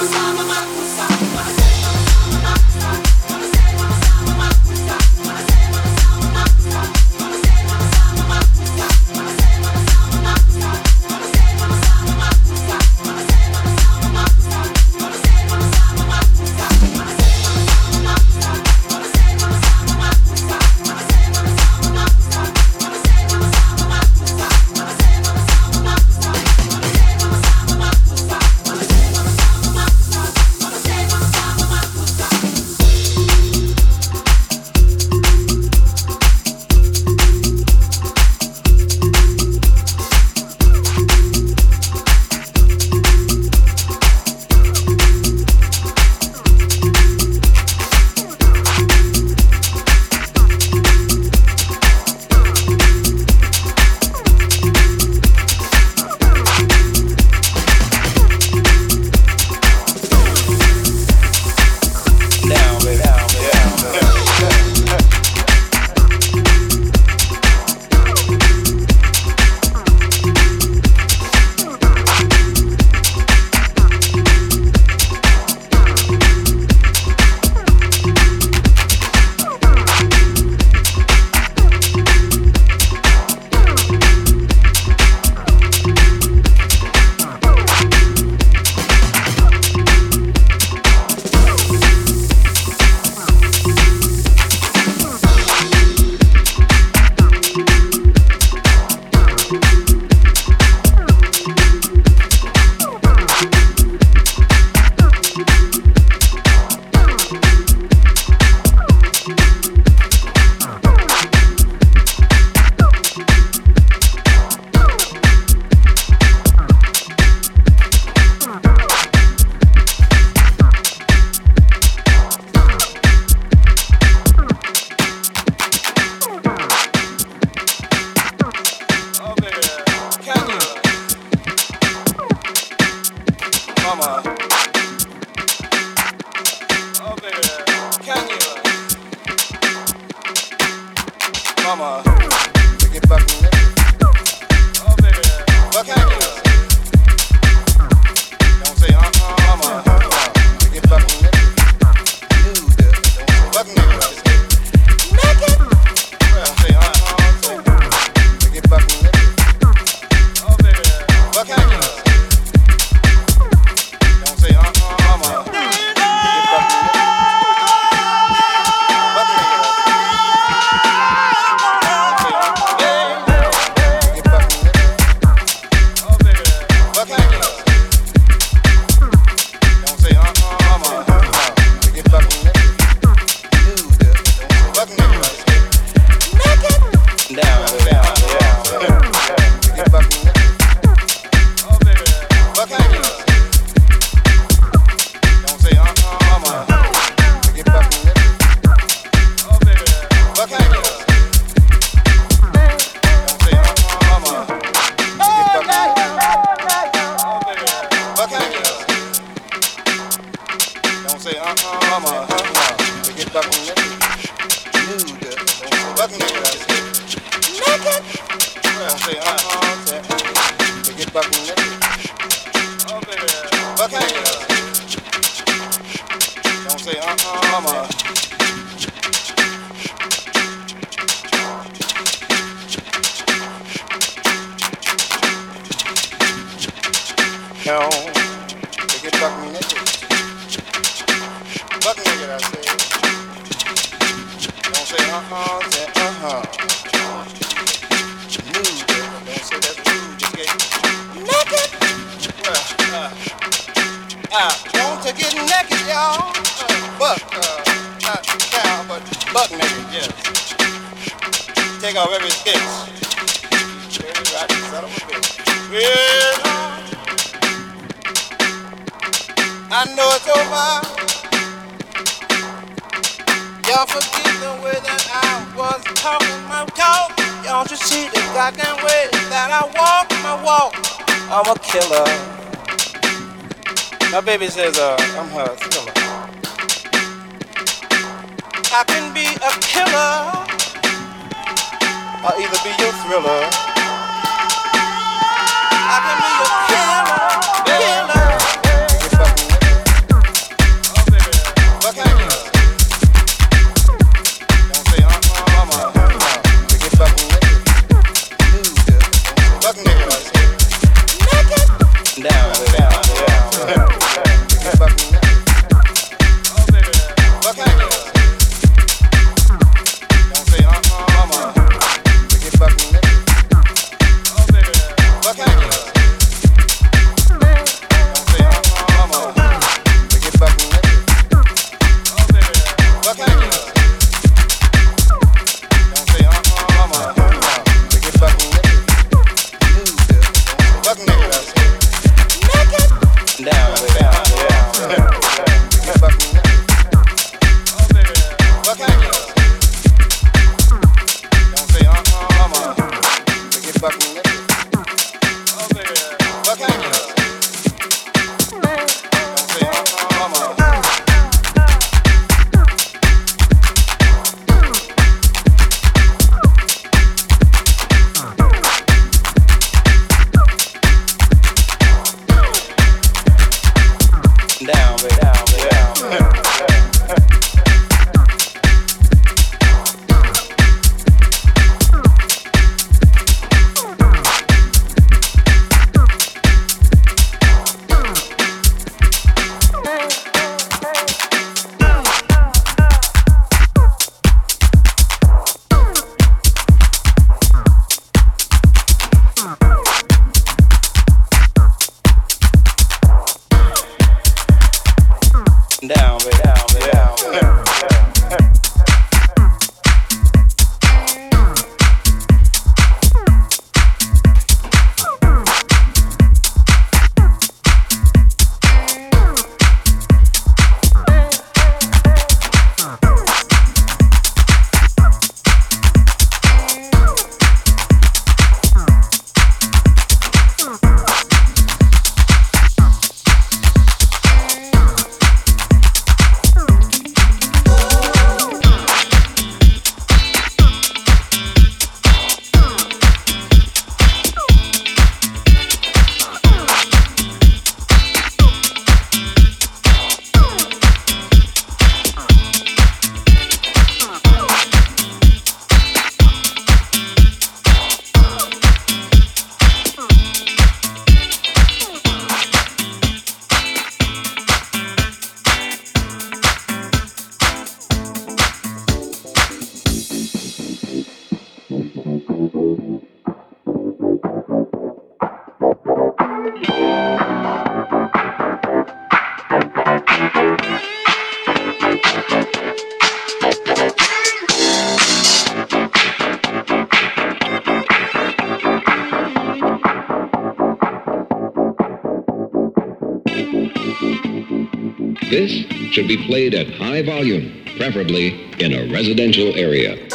Mama, to baby says, uh, I'm her killer. I can be a killer, or either be your thriller. played at high volume, preferably in a residential area.